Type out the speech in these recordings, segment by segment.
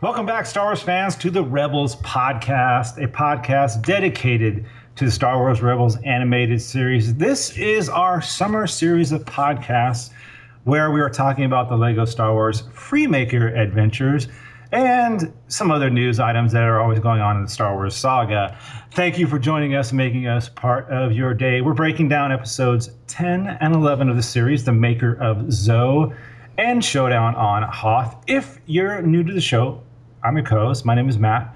Welcome back, Star Wars fans, to the Rebels podcast, a podcast dedicated to the Star Wars Rebels animated series. This is our summer series of podcasts where we are talking about the Lego Star Wars Freemaker adventures and some other news items that are always going on in the Star Wars saga. Thank you for joining us, making us part of your day. We're breaking down episodes 10 and 11 of the series, The Maker of Zoh and Showdown on Hoth. If you're new to the show, I'm your co-host. My name is Matt,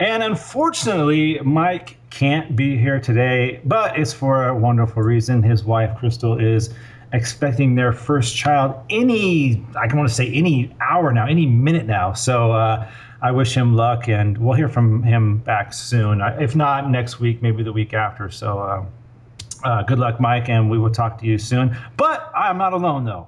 and unfortunately, Mike can't be here today, but it's for a wonderful reason. His wife Crystal is expecting their first child any I want to say any hour now, any minute now. So uh, I wish him luck, and we'll hear from him back soon. If not next week, maybe the week after. So. Uh, uh, good luck, Mike, and we will talk to you soon. But I'm not alone, though.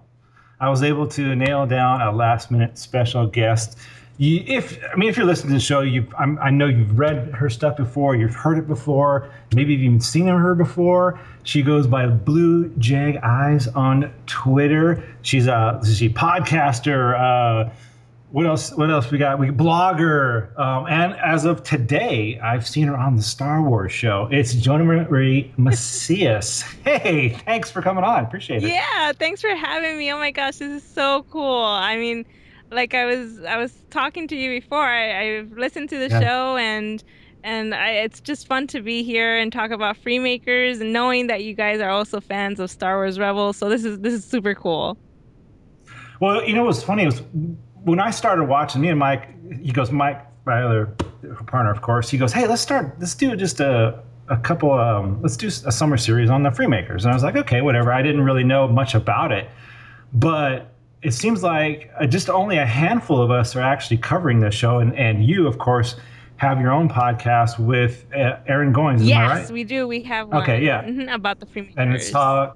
I was able to nail down a last minute special guest you, if I mean, if you're listening to the show, you i know you've read her stuff before, you've heard it before, maybe you've even seen her before. She goes by Blue Jag Eyes on Twitter. She's a she's a podcaster. Uh, what else? What else we got? We blogger, um, and as of today, I've seen her on the Star Wars show. It's Johnamarie Macias. hey, thanks for coming on. Appreciate it. Yeah, thanks for having me. Oh my gosh, this is so cool. I mean like I was I was talking to you before. I, I've listened to the yeah. show and and I, it's just fun to be here and talk about Freemakers and knowing that you guys are also fans of Star Wars Rebels. So this is this is super cool. Well, you know what's funny was when I started watching. Me and Mike, he goes, Mike, my other partner, of course. He goes, Hey, let's start. Let's do just a a couple. Um, let's do a summer series on the Freemakers. And I was like, okay, whatever. I didn't really know much about it, but it seems like uh, just only a handful of us are actually covering this show, and, and you, of course, have your own podcast with uh, Aaron Goins. Yes, right? we do. We have one. Okay, yeah, mm-hmm, about the Freemakers, and it's uh,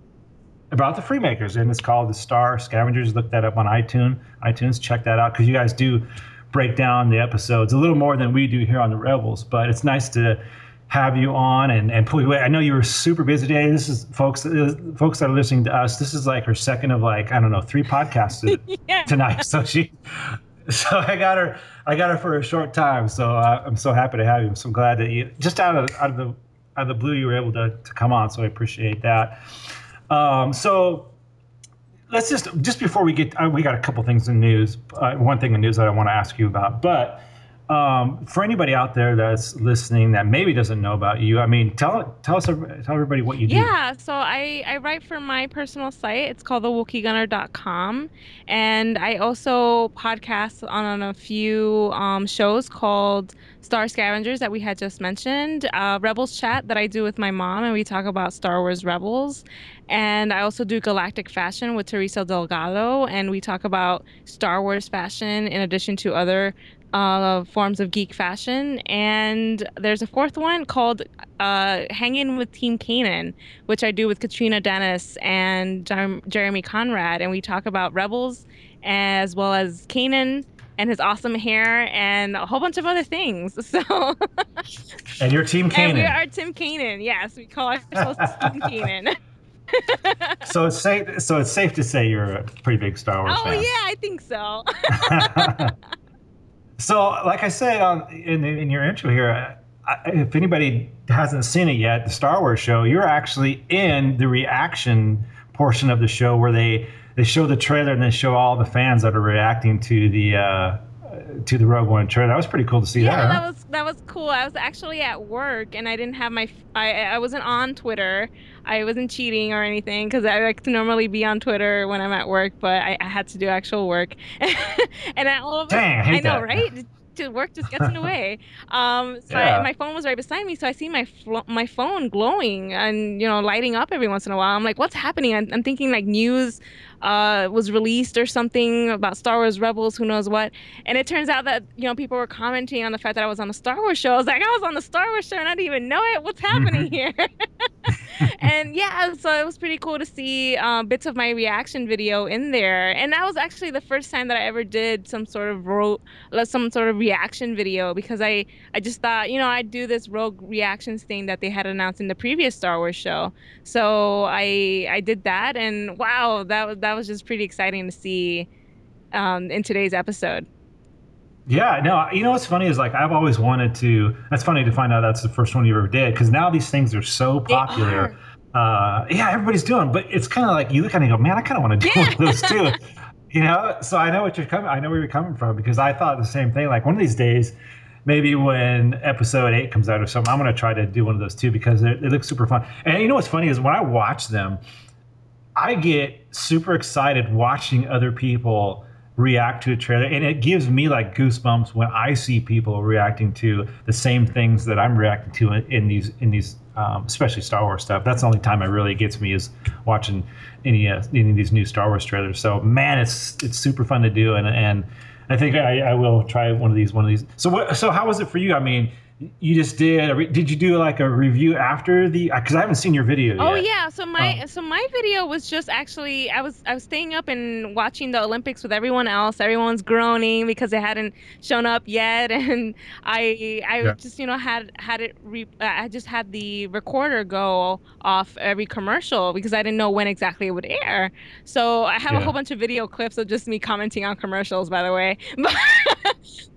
about the Freemakers, and it's called the Star Scavengers. Look that up on iTunes. iTunes, check that out because you guys do break down the episodes a little more than we do here on the Rebels. But it's nice to have you on and and pull you away. I know you were super busy today. This is folks uh, folks that are listening to us. This is like her second of like I don't know three podcasts yeah. tonight. So she, so I got her I got her for a short time. So uh, I'm so happy to have you. I'm so glad that you just out of out of the out of the blue you were able to to come on. So I appreciate that. Um, so let's just just before we get uh, we got a couple things in news. Uh, one thing in news that I want to ask you about, but um, for anybody out there that's listening that maybe doesn't know about you, I mean, tell tell us tell everybody what you do. Yeah, so I, I write for my personal site. It's called thewookiegunner.com, and I also podcast on, on a few um, shows called Star Scavengers that we had just mentioned, uh, Rebels Chat that I do with my mom, and we talk about Star Wars Rebels. And I also do Galactic Fashion with Teresa Delgado, and we talk about Star Wars fashion in addition to other uh, forms of geek fashion. And there's a fourth one called uh, Hanging with Team Kanan, which I do with Katrina Dennis and Jeremy Conrad. And we talk about Rebels as well as Kanan and his awesome hair and a whole bunch of other things. So. and your team Kanan. And we are Team Kanan. Yes, we call ourselves Team Kanan. so it's safe. So it's safe to say you're a pretty big Star Wars oh, fan. Oh yeah, I think so. So, like I said on in in your intro here, I, if anybody hasn't seen it yet, the Star Wars show, you're actually in the reaction portion of the show where they they show the trailer and then show all the fans that are reacting to the uh, to the Rogue One trailer. That was pretty cool to see yeah, that. that was that was cool. I was actually at work and I didn't have my I I wasn't on Twitter. I wasn't cheating or anything because I like to normally be on Twitter when I'm at work, but I, I had to do actual work. and I, all of Dang, I, I know, that. right? to work just gets in the way. Um, so yeah. I, my phone was right beside me, so I see my fl- my phone glowing and you know lighting up every once in a while. I'm like, what's happening? I'm, I'm thinking like news uh, was released or something about Star Wars Rebels, who knows what. And it turns out that you know people were commenting on the fact that I was on the Star Wars show. I was like, I was on the Star Wars show and I didn't even know it. What's happening mm-hmm. here? and yeah, so it was pretty cool to see uh, bits of my reaction video in there. And that was actually the first time that I ever did some sort of wrote some sort of reaction video because I I just thought you know I'd do this rogue reactions thing that they had announced in the previous Star Wars show. So I I did that and wow that was that was just pretty exciting to see um, in today's episode. Yeah, no, you know what's funny is like I've always wanted to. That's funny to find out that's the first one you ever did because now these things are so popular. Uh, yeah, everybody's doing, but it's kind of like you look at it and go, man, I kind of want to do yeah. one of those too. you know, so I know what you're coming. I know where you're coming from because I thought the same thing. Like one of these days, maybe when episode eight comes out or something, I'm going to try to do one of those too because it, it looks super fun. And you know what's funny is when I watch them, I get super excited watching other people react to a trailer and it gives me like goosebumps when I see people reacting to the same things that I'm reacting to in, in these in these um, especially Star Wars stuff. That's the only time it really gets me is watching any uh, any of these new Star Wars trailers. So man, it's it's super fun to do and and I think I, I will try one of these one of these. So what so how was it for you? I mean, you just did did you do like a review after the because i haven't seen your video yet. oh yet. yeah so my oh. so my video was just actually i was i was staying up and watching the olympics with everyone else everyone's groaning because they hadn't shown up yet and i i yeah. just you know had had it re, uh, i just had the recorder go off every commercial because i didn't know when exactly it would air so i have yeah. a whole bunch of video clips of just me commenting on commercials by the way but,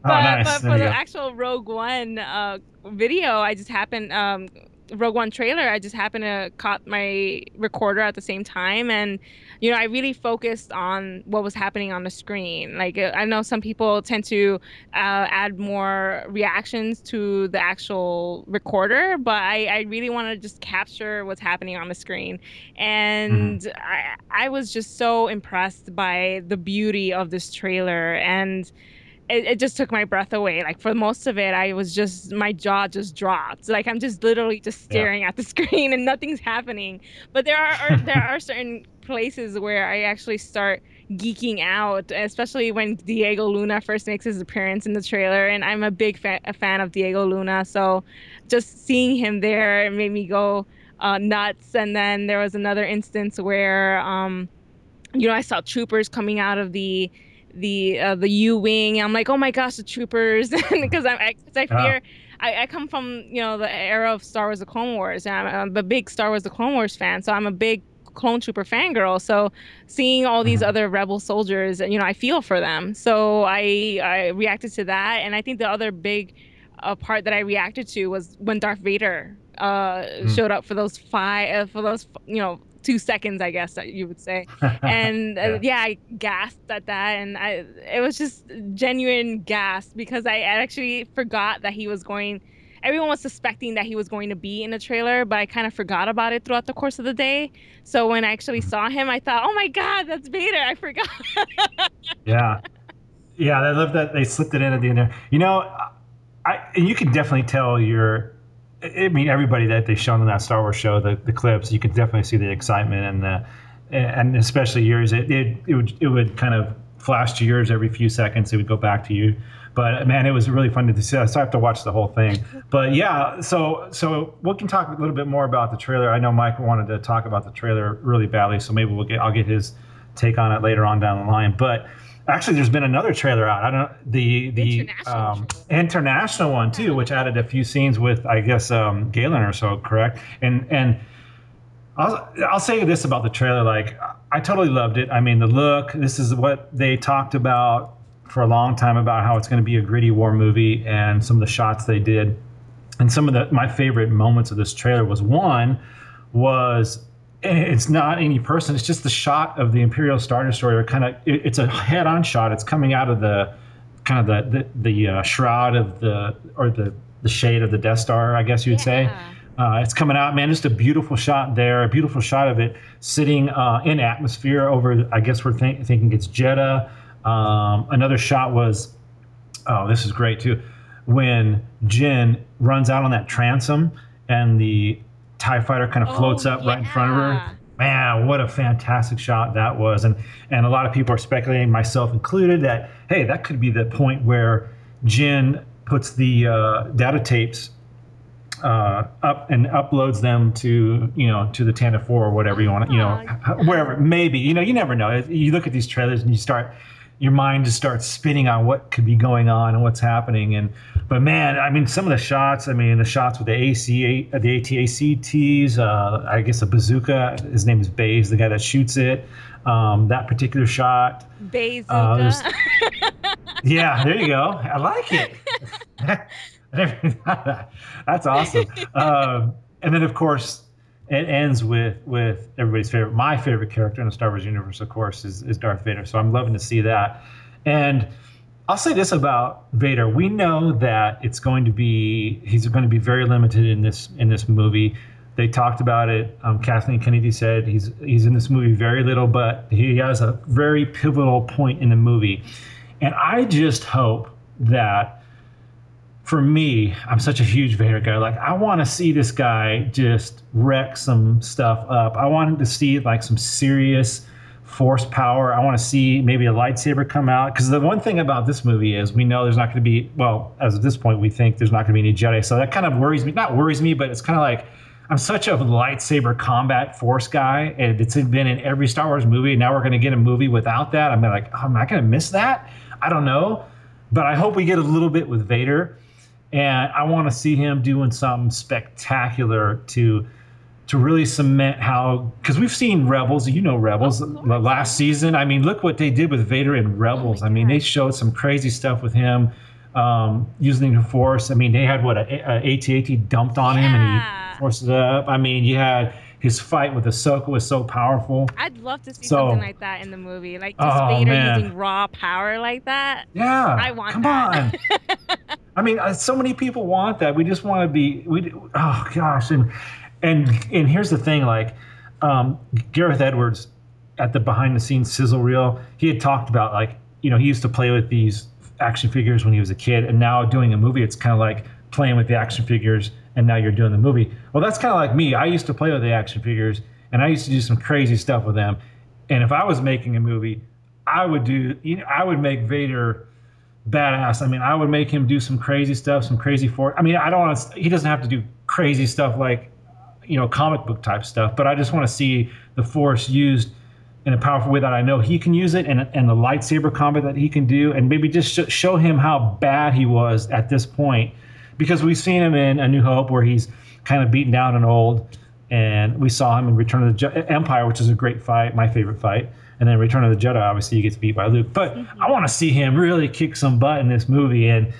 oh, nice. but for the go. actual rogue one uh, video, I just happened um, Rogue One trailer. I just happened to caught my recorder at the same time, and you know, I really focused on what was happening on the screen. Like I know some people tend to uh, add more reactions to the actual recorder, but I, I really want to just capture what's happening on the screen, and mm-hmm. I, I was just so impressed by the beauty of this trailer and it, it, just took my breath away. Like for most of it, I was just my jaw just dropped. Like I'm just literally just staring yeah. at the screen and nothing's happening. But there are there are certain places where I actually start geeking out, especially when Diego Luna first makes his appearance in the trailer. And I'm a big fa- a fan of Diego Luna, so just seeing him there made me go uh, nuts. And then there was another instance where, um, you know, I saw troopers coming out of the the uh, the U wing. I'm like, oh my gosh, the troopers, because I, I, I fear. I, I, come from you know the era of Star Wars: The Clone Wars, and I'm, I'm a big Star Wars: The Clone Wars fan. So I'm a big clone trooper fangirl. So seeing all these mm-hmm. other rebel soldiers, you know, I feel for them. So I I reacted to that, and I think the other big uh, part that I reacted to was when Darth Vader uh, mm. showed up for those five uh, for those you know two seconds, I guess that you would say. And yeah. Uh, yeah. I gasped at that, and I it was just genuine gasp because I actually forgot that he was going. Everyone was suspecting that he was going to be in the trailer, but I kind of forgot about it throughout the course of the day. So when I actually mm-hmm. saw him, I thought, "Oh my God, that's Vader!" I forgot. yeah, yeah, I love that they slipped it in at the end there. You know, I and you can definitely tell you're I mean, everybody that they shown in that Star Wars show, the, the clips, you could definitely see the excitement and the, and especially yours. It, it, it would it would kind of flash to yours every few seconds. It would go back to you. But man, it was really fun to see. So I have to watch the whole thing. But yeah, so so we can talk a little bit more about the trailer. I know Mike wanted to talk about the trailer really badly, so maybe we'll get I'll get his take on it later on down the line. But actually, there's been another trailer out. I don't the the International um, international one too, which added a few scenes with I guess um, Galen Erso, correct? And and I'll I'll say this about the trailer. Like I totally loved it. I mean, the look. This is what they talked about for a long time about how it's going to be a gritty war movie, and some of the shots they did, and some of the my favorite moments of this trailer was one was it's not any person. It's just the shot of the imperial star destroyer kind of it, it's a head-on shot. It's coming out of the kind of the the, the uh, shroud of the or the the shade of the death star i guess you'd say. Uh, it's coming out man just a beautiful shot there a beautiful shot of it sitting uh, in atmosphere over i guess we're think, thinking it's Jedha. Um, another shot was oh, this is great too. When Jyn runs out on that transom and the TIE fighter kind of floats Oh, up right in front of her. Man, what a fantastic shot that was. And and a lot of people are speculating, myself included, that hey, that could be the point where Jyn puts the uh, data tapes uh, up and uploads them to you know to the Tantive 4 or whatever you want to you know Oh, wherever maybe you know you never know you look at these trailers and you start your mind just starts spinning on what could be going on and what's happening and but man I mean some of the shots I mean the shots with the AC uh, the ATACTs uh, I guess a bazooka his name is Baze the guy that shoots it um, that particular shot Bazooka. Uh, yeah, there you go. I like it. I never thought that. That's awesome. Um, and then, of course, it ends with with everybody's favorite, my favorite character in the Star Wars universe, of course, is, is Darth Vader. So I'm loving to see that. And I'll say this about Vader: we know that it's going to be he's going to be very limited in this in this movie. They talked about it. Um, Kathleen Kennedy said he's he's in this movie very little, but he has a very pivotal point in the movie. And I just hope that for me, I'm such a huge Vader guy. Like, I want to see this guy just wreck some stuff up. I want him to see like some serious force power. I want to see maybe a lightsaber come out. Because the one thing about this movie is we know there's not going to be, well, as of this point, we think there's not going to be any Jedi. So that kind of worries me. Not worries me, but it's kind of like I'm such a lightsaber combat force guy, and it's been in every Star Wars movie. Now we're going to get a movie without that. I'm like, oh, am I going to miss that? I don't know. But I hope we get a little bit with Vader and I want to see him doing something spectacular to to really cement how because we've seen Rebels, you know Rebels the last season. I mean, look what they did with Vader in Rebels. I mean, they showed some crazy stuff with him um, using the Force. I mean, they had what a, a AT-AT dumped on him and he forced it up. I mean, you had his fight with Ahsoka was so powerful. I'd love to see So- something like that in the movie, like just Oh, Vader man. using raw power like that. Yeah, I want to Come that. on. I mean, uh, so many people want that. We just want to be. We oh gosh, and and and here's the thing. Like um, Gareth Edwards at the behind the scenes sizzle reel, he had talked about like you know he used to play with these action figures when he was a kid, and now doing a movie, it's kind of like playing with the action figures, and now you're doing the movie. Well, that's kind of like me. I used to play with the action figures, and I used to do some crazy stuff with them. And if I was making a movie, I would do. You know, I would make Vader badass. I mean, I would make him do some crazy stuff, some crazy for. I mean, I don't want to. He doesn't have to do crazy stuff like, you know, comic book type stuff. But I just want to see the Force used in a powerful way that I know he can use it, and and the lightsaber combat that he can do, and maybe just sh- show him how bad he was at this point, because we've seen him in A New Hope where he's kind of beaten down and old, and we saw him in Return of the Je- Empire, which is a great fight, my favorite fight. And then Return of the Jedi, obviously, he gets beat by Luke. But I want to see him really kick some butt in this movie. And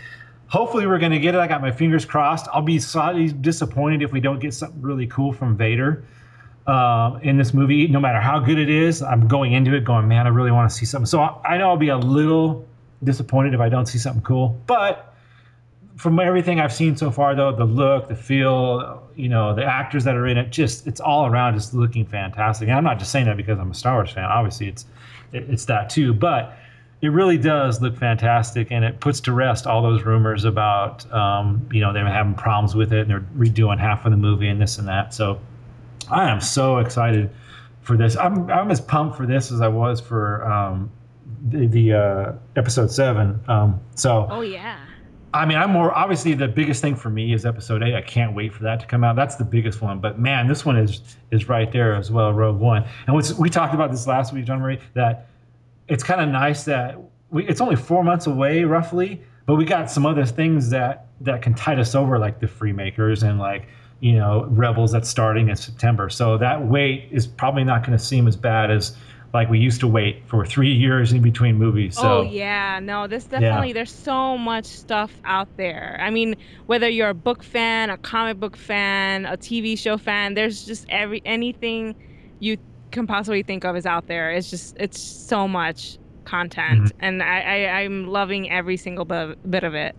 hopefully, we're going to get it. I got my fingers crossed. I'll be slightly disappointed if we don't get something really cool from Vader uh, in this movie. No matter how good it is, I'm going into it going, man, I really want to see something. So I, I know I'll be a little disappointed if I don't see something cool. But from everything I've seen so far, though, the look, the feel, you know, the actors that are in it, just it's all around just looking fantastic. And I'm not just saying that because I'm a Star Wars fan. Obviously, it's it, it's that too, but it really does look fantastic, and it puts to rest all those rumors about, um, you know, they're having problems with it and they're redoing half of the movie and this and that. So I am so excited for this. I'm I'm as pumped for this as I was for um, the, the uh, episode seven. Um, so. Oh yeah. I mean, I'm more obviously the biggest thing for me is episode eight. I can't wait for that to come out. That's the biggest one. But man, this one is is right there as well, Rogue One. And what's, we talked about this last week, Johnamarie, that it's kind of nice that we, it's only four months away roughly, but we got some other things that that can tide us over, like the Freemakers and like you know Rebels that's starting in September. So that wait is probably not going to seem as bad as like we used to wait for three years in between movies. So oh yeah, no, this definitely Yeah. there's so much stuff out there. I mean, whether you're a book fan, a comic book fan, a TV show fan, there's just every anything you can possibly think of is out there. It's just it's so much content, Mm-hmm. and I, I I'm loving every single bit, bit of it.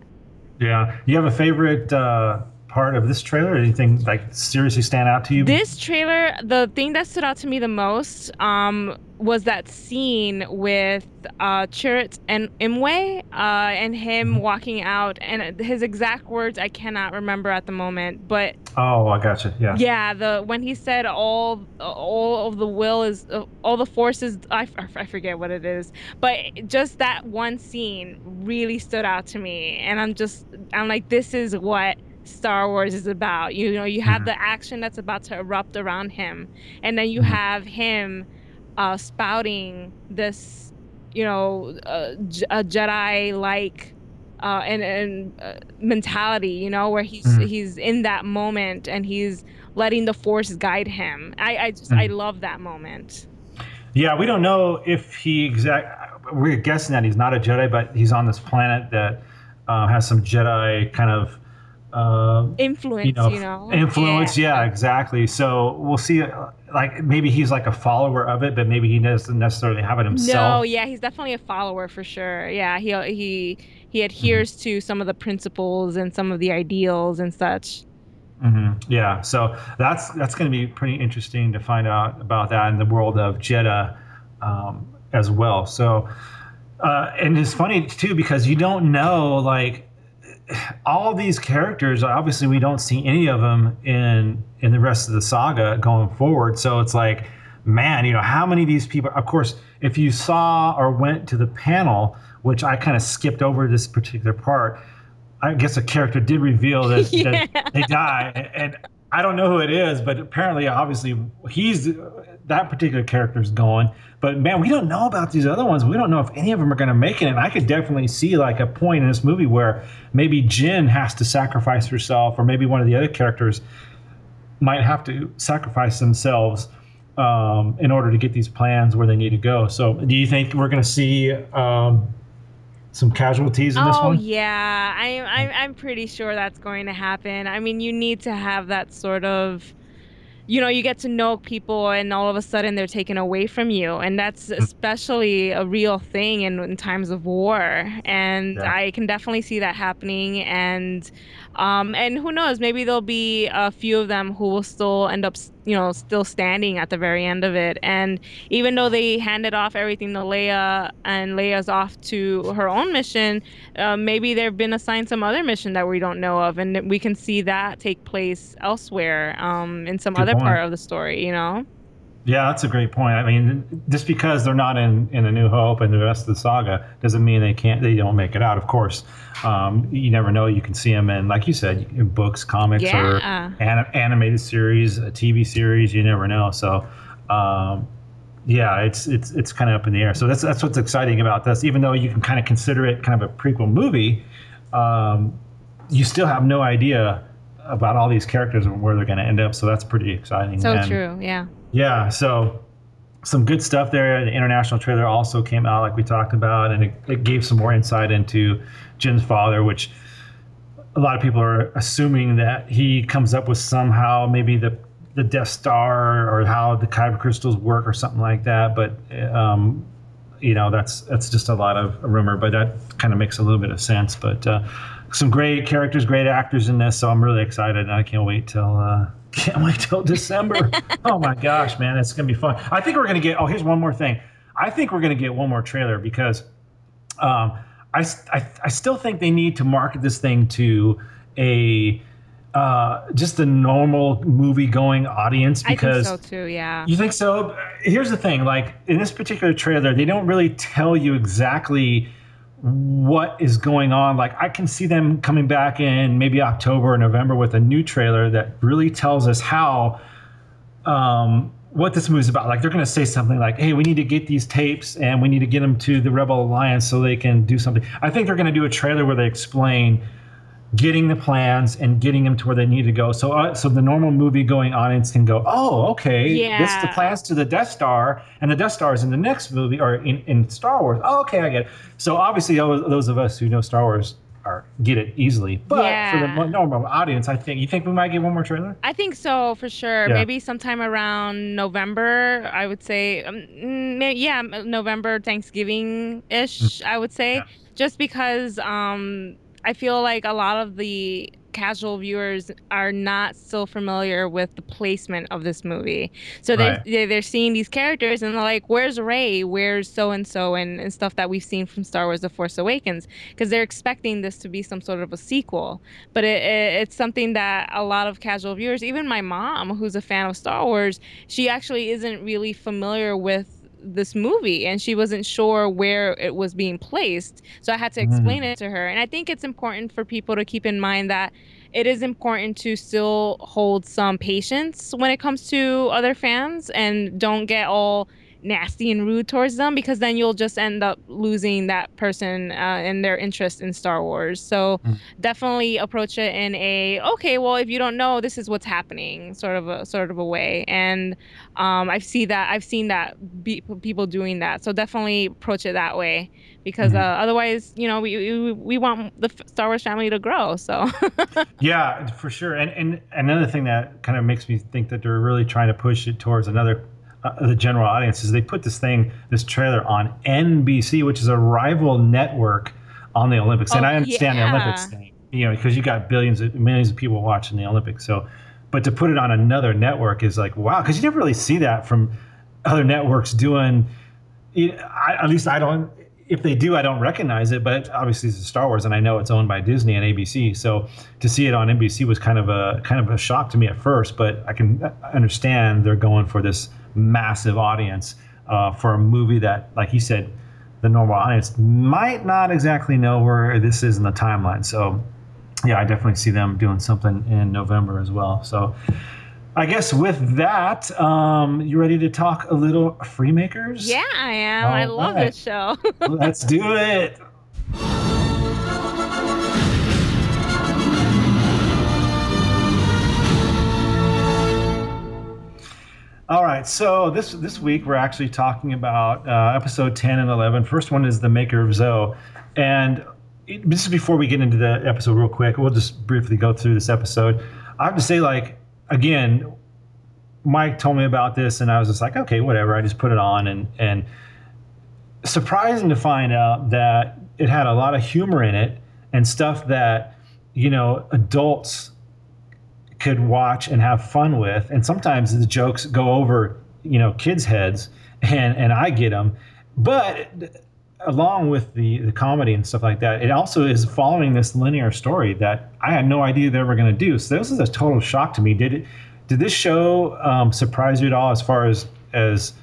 yeah, you have a favorite uh, part of this trailer? Anything like seriously stand out to you? This trailer, the thing that stood out to me the most um, was that scene with uh, Chirrut and Imwe uh, and him Mm-hmm. walking out. And his exact words I cannot remember at the moment, but oh, I gotcha. Yeah. yeah, the when he said all all of the will is uh, all the forces. I, I forget what it is, but just that one scene really stood out to me, and I'm just I'm like, this is what Star Wars is about. You know, you have Mhm. the action that's about to erupt around him, and then you Mhm. have him uh, spouting this, you know, uh, a Jedi like. Uh, and and uh, mentality, you know, where he's Mhm. he's in that moment and he's letting the force guide him. I I just I love that moment. Yeah, we don't know if he exact. We're guessing that he's not a Jedi, but he's on this planet that uh, has some Jedi kind of. Uh, Influence, you you know, know, influence. Yeah. exactly. So we'll see. Like maybe he's like a follower of it, but maybe he doesn't necessarily have it himself. No, yeah, he's definitely a follower for sure. Yeah, he he he adheres Mm-hmm. to some of the principles and some of the ideals and such. hmm Yeah, so that's that's going to be pretty interesting to find out about that in the world of Jedha um, as well. So, uh, and it's funny too because you don't know like all these characters. Obviously, we don't see any of them in in the rest of the saga going forward. So it's like, man, you know, how many of these people? Of course, if you saw or went to the panel, which I kind of skipped over this particular part. I guess a character did reveal that, Yeah. that they die, and I don't know who it is, but apparently, obviously, he's that particular character is going. But man, we don't know about these other ones. We don't know if any of them are going to make it. And I could definitely see like a point in this movie where maybe Jyn has to sacrifice herself, or maybe one of the other characters might have to sacrifice themselves um, in order to get these plans where they need to go. So, do you think we're going to see um, some casualties in this Oh one? yeah, I'm I'm I'm pretty sure that's going to happen. I mean, you need to have that sort of you know, you get to know people and all of a sudden they're taken away from you. And that's hmm. especially a real thing in, in times of war. And Yeah. I can definitely see that happening. And um, and who knows, maybe there'll be a few of them who will still end up, you know, still standing at the very end of it. And even though they handed off everything to Leia and Leia's off to her own mission, uh, maybe they've been assigned some other mission that we don't know of, and we can see that take place elsewhere um, in some Good other point. part of the story. You know? Yeah, that's a great point. I mean, just because they're not in, in A New Hope and the rest of the saga doesn't mean they can't they don't make it out. Of course, um, you never know. You can see them in, like you said, in books, comics, or Yeah. an, animated series, a TV series. You never know. So, um, yeah, it's it's it's kind of up in the air. So that's that's what's exciting about this. Even though you can kind of consider it kind of a prequel movie, um, you still have no idea about all these characters and where they're going to end up. So that's pretty exciting. So And- true. Yeah. Yeah, so some good stuff there. The international trailer also came out, like we talked about, and it, it gave some more insight into Jyn's father, which a lot of people are assuming that he comes up with somehow maybe the the Death Star or how the kyber crystals work or something like that. But um, you know, that's that's just a lot of rumor, but that kind of makes a little bit of sense. But uh, some great characters, great actors in this, so I'm really excited. and I can't wait till uh, can't wait till December. oh my gosh, man, it's gonna be fun. I think we're gonna get. Oh, here's one more thing. I think we're gonna get one more trailer because um, I, I I still think they need to market this thing to a uh, just a normal movie going audience because I think so too. Yeah. you think so? Here's the thing: like in this particular trailer, they don't really tell you exactly what is going on. Like I can see them coming back in maybe October or November with a new trailer that really tells us how um, what this movie's about. Like they're going to say something like, "Hey, we need to get these tapes and we need to get them to the Rebel Alliance so they can do something." I think they're going to do a trailer where they explain getting the plans and getting them to where they need to go. So, uh, so the normal movie going audience can go, "Oh, okay, Yeah. this is the plans to the Death Star, and the Death Star is in the next movie or in, in Star Wars." Oh, okay, I get it. So obviously, those those of us who know Star Wars are get it easily. But for the normal audience, I think you think we might get one more trailer. I think so for sure. Yeah. Maybe sometime around November. I would say, um, mm, yeah, November, Thanksgiving ish. I would say, Yeah. just because um, I feel like a lot of the casual viewers are not so familiar with the placement of this movie. So they're, Right. they're they're seeing these characters and they're like, "Where's Rey? Where's so and so?" and and stuff that we've seen from Star Wars: The Force Awakens, because they're expecting this to be some sort of a sequel but it, it, it's something that a lot of casual viewers, even my mom, who's a fan of Star Wars, she actually isn't really familiar with this movie and she wasn't sure where it was being placed. So I had to mm. explain it to her. And I think it's important for people to keep in mind that it is important to still hold some patience when it comes to other fans and don't get all nasty and rude towards them because then you'll just end up losing that person uh, and their interest in Star Wars. So Mm. definitely approach it in a okay, well if you don't know, this is what's happening, sort of a sort of a way. And um, I've seen that I've seen that be, people doing that. So definitely approach it that way because Mhm. uh, otherwise, you know, we, we we want the Star Wars family to grow. So Yeah, for sure. And and another thing that kind of makes me think that they're really trying to push it towards another uh, the general audience is they put this thing this trailer on NBC, which is a rival network on the Olympics. and Oh, I understand yeah. the Olympics thing, you know, because you got billions of millions of people watching the Olympics. So, but to put it on another network is like wow, because you never really see that from other networks doing. It, I, at least I don't. If they do, I don't recognize it. But obviously, it's Star Wars, and I know it's owned by Disney and ABC. So to see it on NBC was kind of a kind of a shock to me at first. But I can understand they're going for this massive audience uh, for a movie that, like you said, the normal audience might not exactly know where this is in the timeline. So yeah, I definitely see them doing something in November as well. So I guess with that, um, you ready to talk a little Freemakers? yeah, I am. I love right. this show. Let's do it. All right, so this this week we're actually talking about uh, episode 10 and 11. First one is the Maker of Zoh, and it, this is before we get into the episode real quick. We'll just briefly go through this episode. I have to say, like again, Mike told me about this, and I was just like, okay, whatever. I just put it on, and and surprising to find out that it had a lot of humor in it and stuff that you know adults could watch and have fun with. And sometimes the jokes go over you know kids heads and and i get them but along with the the comedy and stuff like that it also is following this linear story that i had no idea they were going to do. So this is a total shock to me. Did it did this show um, surprise you at all as far as as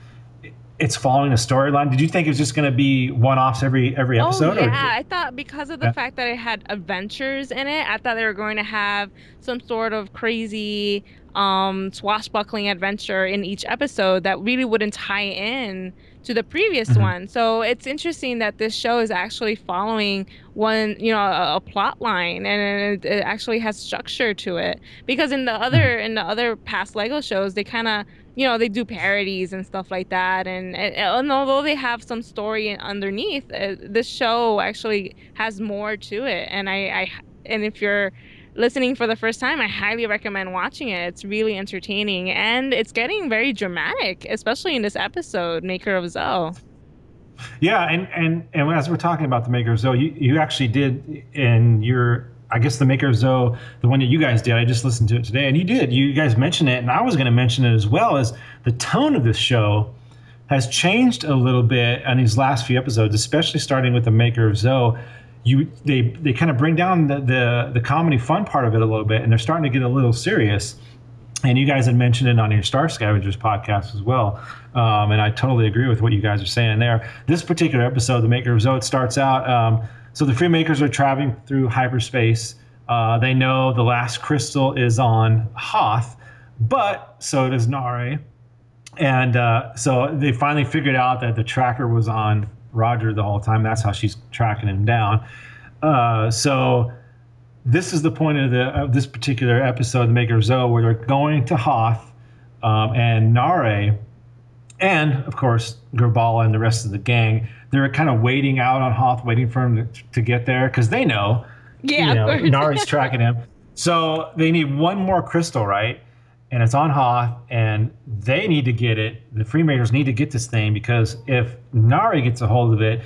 it's following a storyline did you think it was just going to be one-offs every every episode Oh or- yeah, I thought because of the Yeah. fact that it had adventures in it, I thought they were going to have some sort of crazy um swashbuckling adventure in each episode that really wouldn't tie in to the previous Mhm. one. So it's interesting that this show is actually following one, you know, a, a plot line and it, it actually has structure to it. Because in the other in the other past Lego shows, they kind of you know they do parodies and stuff like that. And, and, and although they have some story underneath uh, this show actually has more to it. And I, I and if you're listening for the first time i highly recommend watching it. It's really entertaining and it's getting very dramatic especially in this episode maker of zoh. Yeah, and and and as we're talking about the Maker of Zoh, you, you actually did in your I guess the Maker of Zoh, the one that you guys did. I just listened to it today, and you did. You guys mentioned it, and I was going to mention it as well. As the tone of this show has changed a little bit on these last few episodes, especially starting with the Maker of Zoh. You they they kind of bring down the, the the comedy fun part of it a little bit, and they're starting to get a little serious and you guys had mentioned it on your Star Scavengers podcast as well. Um, and I totally agree with what you guys are saying there. This particular episode, The Maker of Zoh, it starts out. Um, so the Freemakers are traveling through hyperspace. Uh, they know the last crystal is on Hoth, but so does Naare. and uh, so they finally figured out that the tracker was on Roger the whole time. That's how she's tracking him down. Uh, so this is the point of the of this particular episode, the Maker of Zoh, where they're going to Hoth um, and Naare, and of course Graballa and the rest of the gang. They're kind of waiting out on Hoth, waiting for him to, to get there because they know, Yeah, you know, of course. Naare's tracking him. So they need one more crystal, right? And it's on Hoth, and they need to get it. The Freemakers need to get this thing because if Naare gets a hold of it,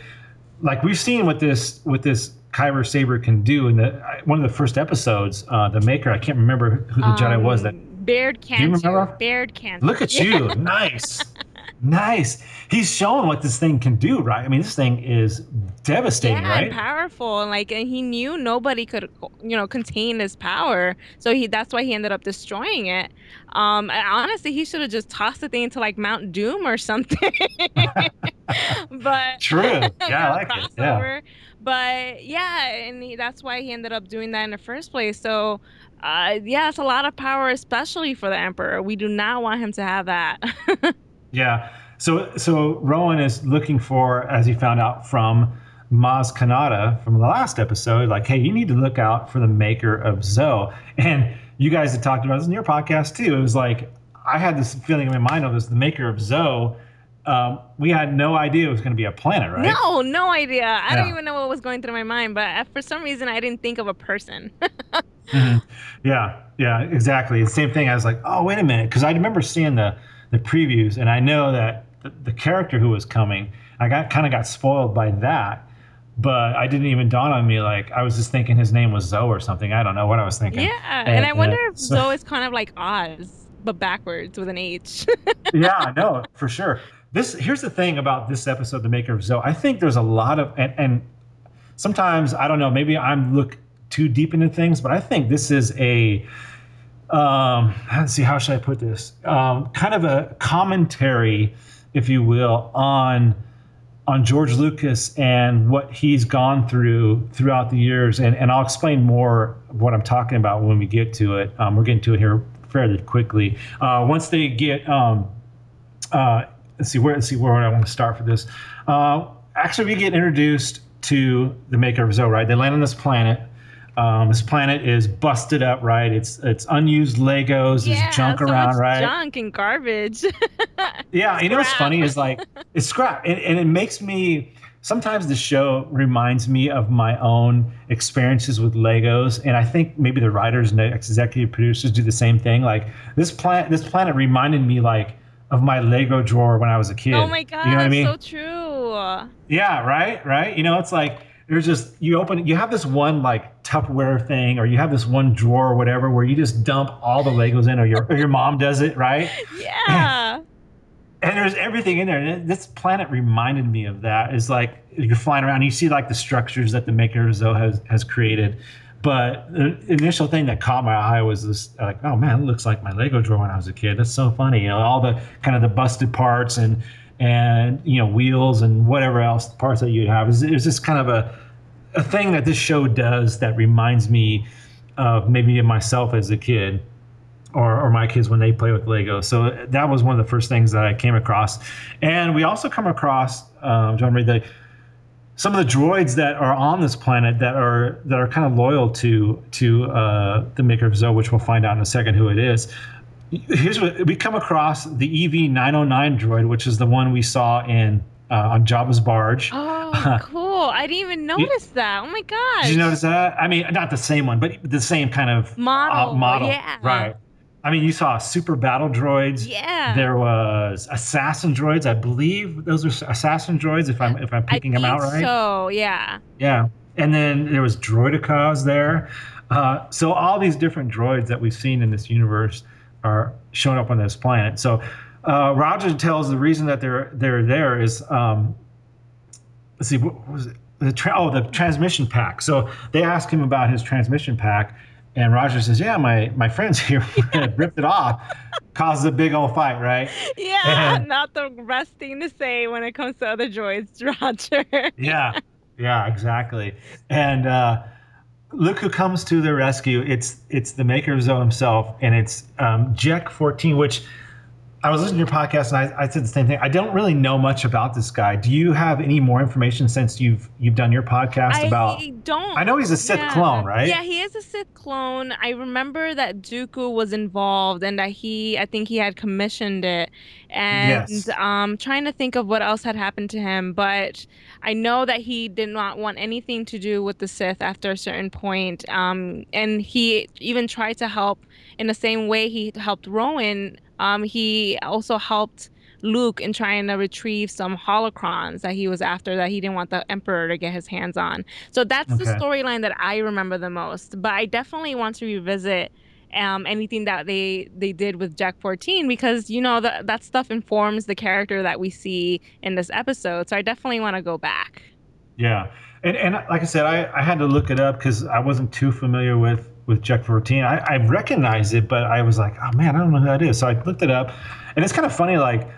like we've seen what this what this Kyber Saber can do in the one of the first episodes, uh, the Maker. I can't remember who the Jedi was that. Um, Baird Kantos. you remember? Baird Kantos. Look at you, nice, nice. He's showing what this thing can do, right? I mean, this thing is devastating, yeah, right? and powerful, and like, and he knew nobody could, you know, contain his power. So he, that's why he ended up destroying it. Um, and honestly, he should have just tossed the thing into like Mount Doom or something. but True. Yeah, I like it. Yeah. But yeah, and he, that's why he ended up doing that in the first place. So, uh, yeah, it's a lot of power, especially for the Emperor. We do not want him to have that. Yeah. So so Rowan is looking for, as he found out from Maz Kanata from the last episode, like, hey, you need to look out for the maker of Zoh. And you guys had talked about this in your podcast too. It was like I had this feeling in my mind of this the maker of Zoh. Um, we had no idea it was going to be a planet, right? No, no idea. I don't even know what was going through my mind, but uh, for some reason, I didn't think of a person. Mhm. Yeah, yeah, exactly. The same thing. I was like, oh, wait a minute, because I remember seeing the the previews, and I know that the, the character who was coming, I got kind of got spoiled by that. But I didn't even dawn on me. Like I was just thinking his name was Zoh or something. I don't know what I was thinking. yeah, and I wonder if so- Zoh is kind of like Oz, but backwards with an H. yeah, no, for sure. This here's the thing about this episode, the maker of Zoh. I think there's a lot of and, and sometimes I don't know, maybe I'm look too deep into things, but I think this is a um let's see how should I put this? Um, kind of a commentary, if you will, on on George Lucas and what he's gone through throughout the years. And, and I'll explain more what I'm talking about when we get to it. Um, we're getting to it here fairly quickly. Uh, once they get, um, uh, let's see where let's see where I want to start for this. Uh, actually, we get introduced to the maker of Zoh. Right, they land on this planet. Um, this planet is busted up. Right, it's it's unused Legos. yeah, There's junk so around. Right, junk and garbage. yeah, you know what's funny is like it's scrap, and, and it makes me. Sometimes the show reminds me of my own experiences with Legos, and I think maybe the writers and the executive producers do the same thing. Like this planet, this planet reminded me like of my Lego drawer when I was a kid. oh my god, you know what I mean? so true. Yeah, right, right. You know, it's like there's just you open, you have this one like Tupperware thing, or you have this one drawer or whatever, where you just dump all the Legos in, or your or your mom does it, right? Yeah. and there's everything in there. And this planet reminded me of that. It's like you're flying around, and you see like the structures that the maker of Zoh has has created. But the initial thing that caught my eye was this, like, oh man, it looks like my Lego drawer when I was a kid. That's so funny, you know, all the kind of the busted parts and and you know wheels and whatever else parts that you'd have. It's, it's just kind of a a thing that this show does that reminds me of maybe myself as a kid or, or my kids when they play with Lego. So that was one of the first things that I came across. And we also come across, um, John Reed, the, some of the droids that are on this planet that are that are kind of loyal to to uh, the maker of Zoh, which we'll find out in a second who it is. Here's what we come across the EV-9D9 droid, which is the one we saw in uh, on Jabba's barge. Oh, cool. I didn't even notice that. Oh my gosh. Did you notice that? I mean, not the same one, but the same kind of Model, uh, model. yeah. Right. I mean, you saw super battle droids. Yeah. There was assassin droids. I believe those are assassin droids. If I'm if I'm picking them out right. So, yeah. Yeah. And then there was droidekas there. Uh, so all these different droids that we've seen in this universe are showing up on this planet. So uh, Roger tells the reason that they're they're there is um, let's see what was it the tra- oh the transmission pack. So they ask him about his transmission pack, and Roger says, "Yeah, my my friends here ripped it off." Causes a big old fight, right? Yeah, And- not the best thing to say when it comes to other droids, Roger. yeah yeah exactly and uh look who comes to the rescue. It's it's the maker of zoh himself and it's um Jek 14 which I was listening to your podcast and I, I said the same thing. I don't really know much about this guy. Do you have any more information since you've you've done your podcast I about? don't. I know he's a Sith yeah. clone, right? Yeah, he is a Sith clone. I remember that Dooku was involved and that he, I think he had commissioned it. And Yes. um, trying to think of what else had happened to him, but I know that he did not want anything to do with the Sith after a certain point. Um, and he even tried to help in the same way he helped Rowan. Um, he also helped Luke in trying to retrieve some holocrons that he was after that he didn't want the Emperor to get his hands on. So that's the storyline that I remember the most. But I definitely want to revisit um, anything that they they did with Jek 14 because you know that that stuff informs the character that we see in this episode. So I definitely want to go back. Yeah, and and like I said, I, I had to look it up because I wasn't too familiar with with Jek 14. I, I recognize it, but I was like, oh man, I don't know who that is. So I looked it up, and it's kind of funny. Like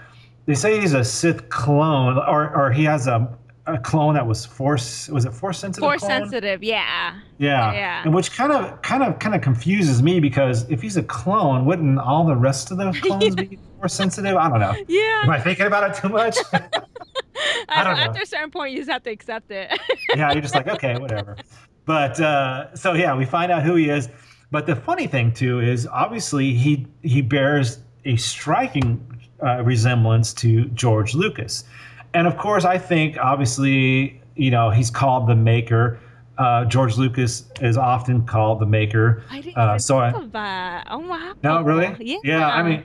they say he's a Sith clone, or or he has a a clone that was force was it force sensitive? Force clone? sensitive, yeah. Yeah. Yeah. And which kind of kind of kind of confuses me because if he's a clone, wouldn't all the rest of the clones be force sensitive? I don't know. Yeah. Am I thinking about it too much? I don't know. After a certain point, you just have to accept it. yeah, you're just like, okay, whatever. But uh, so yeah, we find out who he is. But the funny thing too is obviously he he bears a striking uh, resemblance to George Lucas, and of course I think obviously you know he's called the maker. Uh, George Lucas is often called the maker. I didn't Uh, so I- think of that. Oh wow. No, really? Yeah. Yeah, I mean,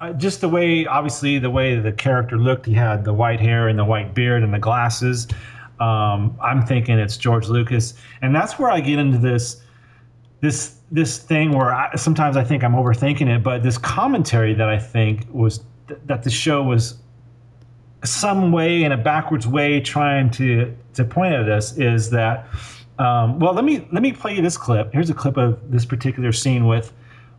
uh, just the way, obviously, the way the character looked. He had the white hair and the white beard and the glasses. Um, I'm thinking it's George Lucas, and that's where I get into this, this, this thing where I, sometimes I think I'm overthinking it, but this commentary that I think was th- that the show was some way in a backwards way trying to to point at us is that um, well let me let me play you this clip. Here's a clip of this particular scene with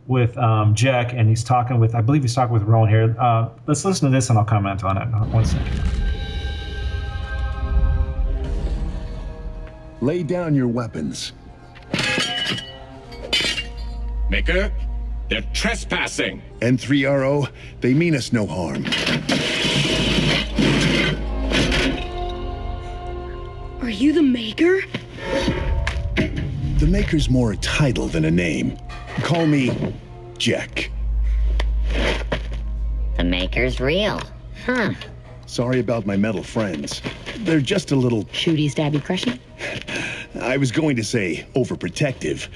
with um, Jek and he's talking with I believe he's talking with Rowan here uh, let's listen to this and I'll comment on it. One second Lay down your weapons. Maker, they're trespassing. N3RO, they mean us no harm. Are you the maker? The Maker's more a title than a name. Call me Jek. The maker's real. Huh. Sorry about my metal friends. They're just a little, Shooty stabby crushy? I was going to say, overprotective.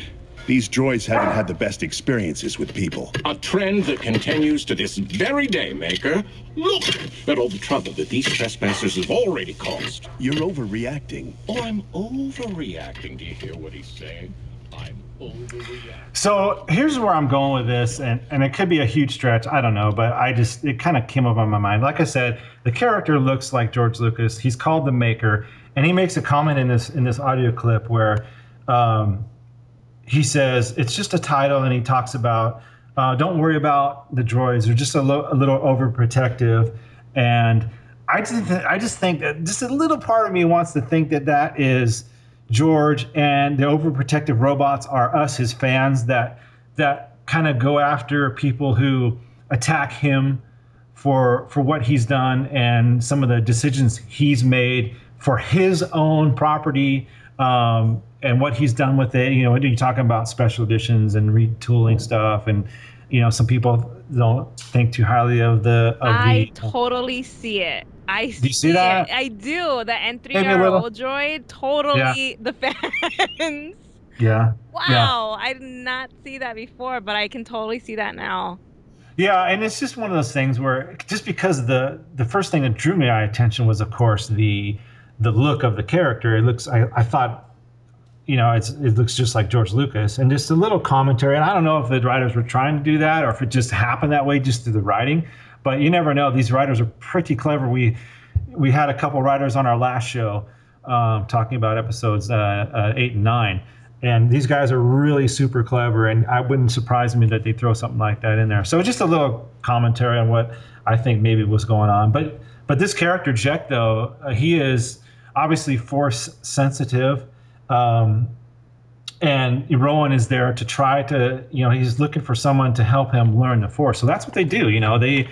These droids haven't had the best experiences with people. A trend that continues to this very day, Maker. Look at all the trouble that these trespassers have already caused. You're overreacting. Oh, I'm overreacting. Do you hear what he's saying? I'm overreacting. So here's where I'm going with this, and, and it could be a huge stretch. I don't know, but I just it kind of came up on my mind. Like I said, the character looks like George Lucas. He's called the Maker, and he makes a comment in this in this audio clip where um, he says it's just a title, and he talks about uh, don't worry about the droids; they're just a, lo- a little overprotective, and I just th- I just think that just a little part of me wants to think that that is George and the overprotective robots are us, his fans, that that kind of go after people who attack him for for what he's done and some of the decisions he's made for his own property um, and what he's done with it. You know, you're talking about special editions and retooling stuff, and you know, some people don't think too highly of the of I the. totally see it. I you see that? it. I do. The Maybe a little. N3RO droid, totally the fans. yeah. Wow, I did not see that before, but I can totally see that now. Yeah, and it's just one of those things where just because the the first thing that drew me my attention was, of course, the the look of the character. It looks, I, I thought, you know, it's it looks just like George Lucas, and just a little commentary. And I don't know if the writers were trying to do that or if it just happened that way just through the writing. But you never know. These writers are pretty clever. We we had a couple writers on our last show um, talking about episodes uh, uh, eight and nine. And these guys are really super clever, and I wouldn't surprise me that they throw something like that in there. So just a little commentary on what I think maybe was going on. But but this character Jek, though, uh, he is obviously force sensitive. Um, and Rowan is there to try to, you know, he's looking for someone to help him learn the Force. So that's what they do. You know, they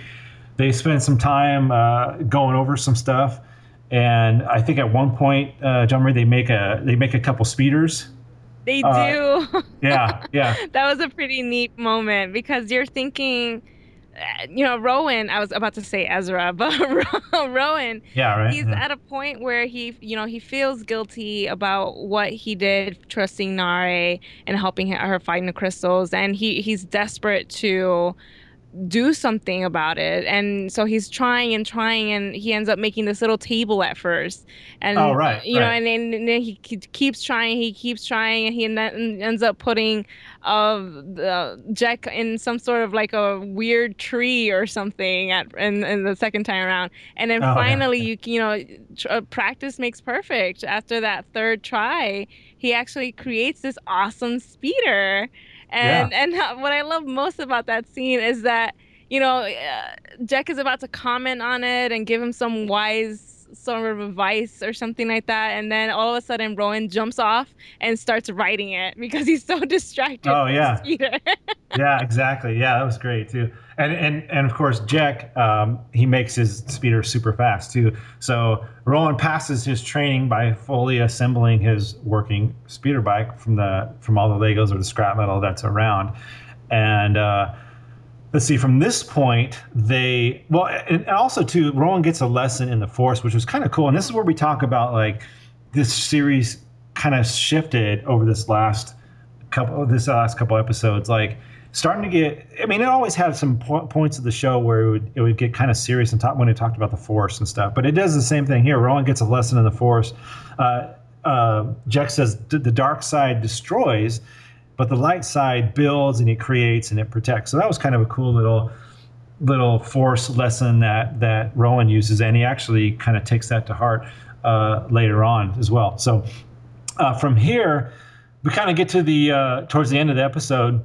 they spend some time uh, going over some stuff, and I think at one point, uh, Johnamarie, they make a they make a couple speeders. They Uh, do. Yeah, yeah, that was a pretty neat moment because you're thinking, you know, Rowan. I was about to say Ezra, but Rowan. yeah, right. He's yeah. at a point where he, you know, he feels guilty about what he did, trusting Naare and helping her fighting the crystals, and he he's desperate to do something about it. And so he's trying and trying and he ends up making this little table at first. And Oh, right, you know and then, and then he keeps trying he keeps trying and he ends up putting uh the jack in some sort of like a weird tree or something at in, in the second time around. And then Oh, finally yeah. you you know tr- uh, practice makes perfect. After that third try he actually creates this awesome speeder and and uh, what I love most about that scene is that you know uh, Jek is about to comment on it and give him some wise sort of advice or something like that, and then all of a sudden Rowan jumps off and starts writing it because he's so distracted. Oh, yeah. yeah, exactly. Yeah, that was great too. And and and of course, Jek um, he makes his speeder super fast too. So Rowan passes his training by fully assembling his working speeder bike from the from all the Legos or the scrap metal that's around. And uh, let's see, from this point, they well, and also too, Rowan gets a lesson in the Force, which was kind of cool. And this is where we talk about like this series kind of shifted over this last couple this last couple episodes like starting to get i mean it always had some po- points of the show where it would it would get kind of serious and talk when it talked about the force and stuff but it does the same thing here. Rowan gets a lesson in the force. Uh, uh, Jek says the dark side destroys but the light side builds and it creates and it protects. So that was kind of a cool little little force lesson that that rowan uses and he actually kind of takes that to heart uh, later on as well. So uh, from here, we kind of get to the uh, towards the end of the episode.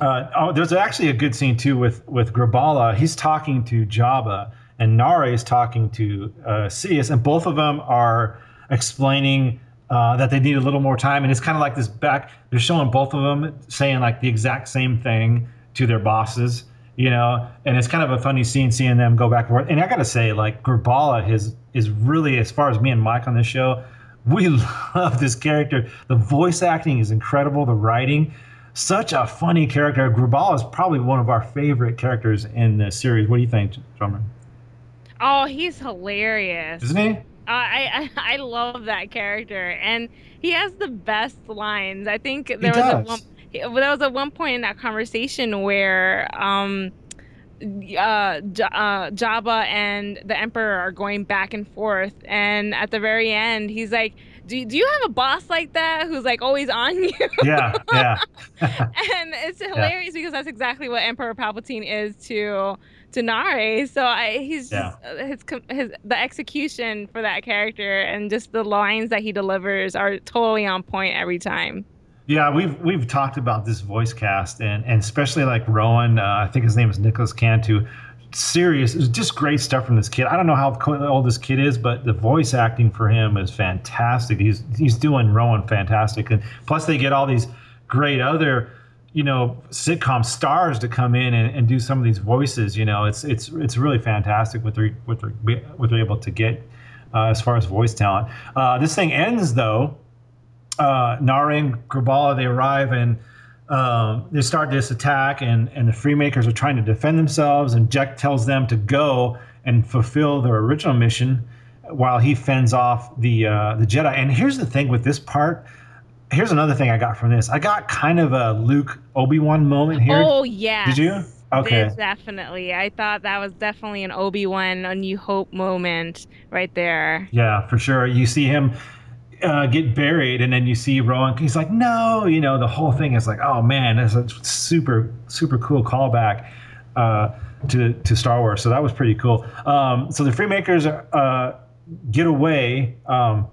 Uh, oh, there's actually a good scene too with with Graballa. He's talking to Jabba, and Naare is talking to uh, Sidious, and both of them are explaining uh, that they need a little more time. And it's kind of like this back. They're showing both of them saying like the exact same thing to their bosses, you know. And it's kind of a funny scene seeing them go back and forth. And I gotta say, like Graballa is is really as far as me and Mike on this show we love this character. The voice acting is incredible. The writing, such a funny character. Grabal is probably one of our favorite characters in the series. What do you think, Drummer? oh, he's hilarious. Isn't he? Uh, I, I I love that character, and he has the best lines. I think there was a one, there was a one point in that conversation where um, uh, J- uh, Jabba and the Emperor are going back and forth, and at the very end, he's like, "Do do you have a boss like that who's like always on you?" Yeah, yeah, and it's hilarious because that's exactly what Emperor Palpatine is to to Naare. So I, he's just uh, his his the execution for that character and just the lines that he delivers are totally on point every time. yeah. We've we've talked about this voice cast, and and especially like Rowan. Uh, I think his name is Nicholas Cantu. Serious, it's just great stuff from this kid. I don't know how old this kid is, but the voice acting for him is fantastic. He's he's doing Rowan fantastic, and plus they get all these great other you know sitcom stars to come in and, and do some of these voices you know it's it's it's really fantastic what they're what they're, what they're able to get uh, as far as voice talent uh, this thing ends though uh, Naare and Graballa they arrive and um, they start this attack and and the Freemakers are trying to defend themselves and Jek tells them to go and fulfill their original mission while he fends off the uh, the Jedi and here's the thing with this part here's another thing I got from this. I got kind of a Luke Obi Wan moment here. Oh yeah. Did you? Okay. Definitely. I thought that was definitely an Obi Wan A New Hope moment right there. Yeah, for sure. You see him uh, get buried, and then you see Rowan. He's like, "No," you know. The whole thing is like, "Oh man, it's a super super cool callback." Uh, to, to Star Wars, so that was pretty cool. Um, so the Freemakers uh, get away, um,